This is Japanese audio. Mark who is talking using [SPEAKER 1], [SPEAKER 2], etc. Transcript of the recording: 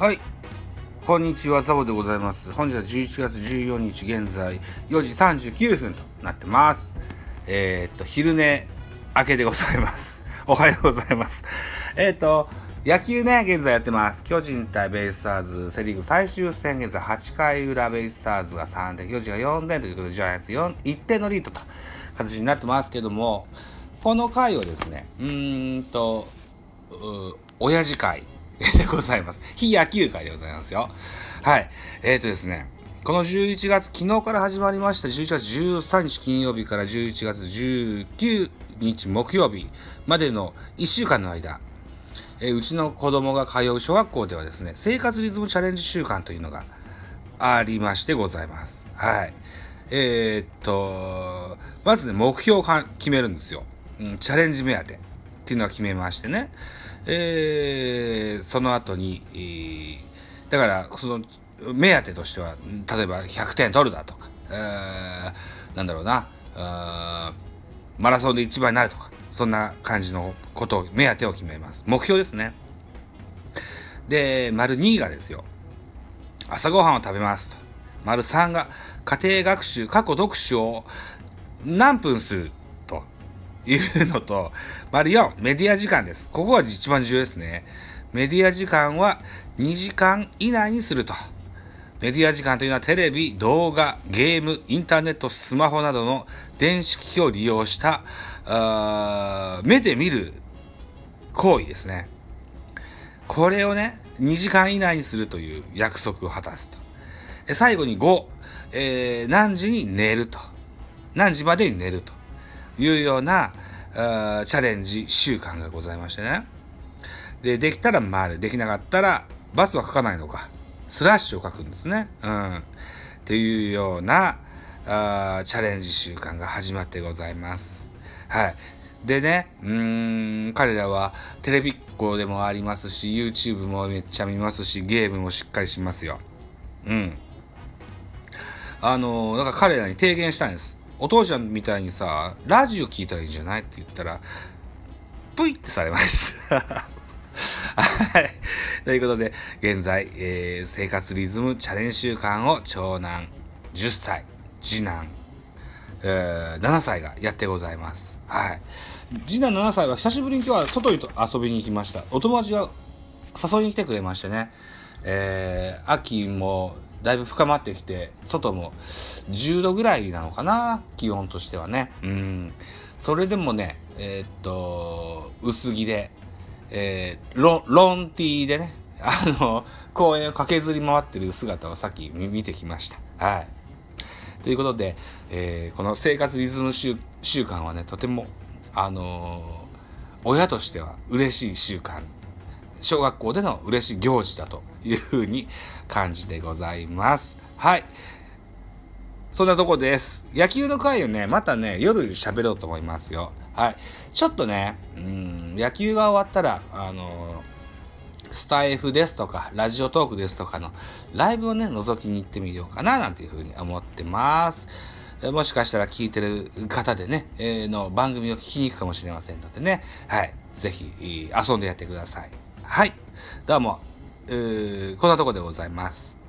[SPEAKER 1] はい。こんにちは、ザボでございます。本日は11月14日現在4時39分となってます。えー、っと、昼寝明けでございます。おはようございます。えー、っと、野球ね、現在やってます。巨人対ベイスターズ、セリーグ最終戦、現在8回裏、ベイスターズが3点、巨人が4点ということで、ジャイアンツ、1点のリードと形になってますけども、この回をですね、うーんと、う親父会 でございます。非野球会でございますよ。はい。えっ、ー、とですね、この11月、昨日から始まりました11月13日金曜日から11月19日木曜日までの1週間の間、えーうちの子供が通う小学校ではですね、生活リズムチャレンジ週間というのがありましてございます。はい。えーっと、まずね、目標を決めるんですよ。うん、チャレンジ目当てっていうのは決めましてね。えーその後に、えーだから、その、目当てとしては、例えば100点取るだとか、えーなんだろうな、マラソンで一番になるとか、そんな感じのことを、目当てを決めます。目標ですね。で、丸2がですよ。朝ごはんを食べますと。丸3が家庭学習、過去読書を何分するいうのと、丸4、メディア時間です。ここが一番重要ですね。メディア時間は2時間以内にすると。メディア時間というのはテレビ、動画、ゲーム、インターネット、スマホなどの電子機器を利用した、あ目で見る行為ですね。これをね、2時間以内にするという約束を果たすと。最後に5、えー何時に寝ると。何時までに寝るというようなチャレンジ習慣がございましてね。で、できたら丸、できなかったら×は書かないのか。スラッシュを書くんですね。うん。っていうようなあチャレンジ習慣が始まってございます。はい。でね、うーん、彼らはテレビっ子でもありますし、YouTube もめっちゃ見ますし、ゲームもしっかりしますよ。うん。あの、だから彼らに提言したんです。お父ちゃんみたいにさ、ラジオ聞いたらいいんじゃないって言ったら、ぷいってされました。はい。ということで、現在、えー生活リズムチャレンジ習慣を長男10歳、次男、えー7歳がやってございます。はい。次男7歳は久しぶりに今日は外にと遊びに行きました。お友達が誘いに来てくれましてね。えー秋もだいぶ深まってきて、外も10度ぐらいなのかな気温としてはね。うん。それでもね、えーっと、薄着で、えーロン、ロンティーでね、あの、公園を駆けずり回ってる姿をさっき見見てきました。はい。ということで、えーこの生活リズム習習慣はね、とても、あのー親としては嬉しい習慣、小学校での嬉しい行事だというふうに感じてございます。はい。そんなとこです。野球の回をね、またね、夜喋ろうと思いますよ。はい。ちょっとね、うん、野球が終わったら、あのスタイフですとか、ラジオトークですとかのライブをね、覗きに行ってみようかな、なんていうふうに思ってます。もしかしたら聞いてる方でね、えーの番組を聞きに行くかもしれませんのでね、はい。ぜひ、遊んでやってください。はい。どうも、こんなとこでございます。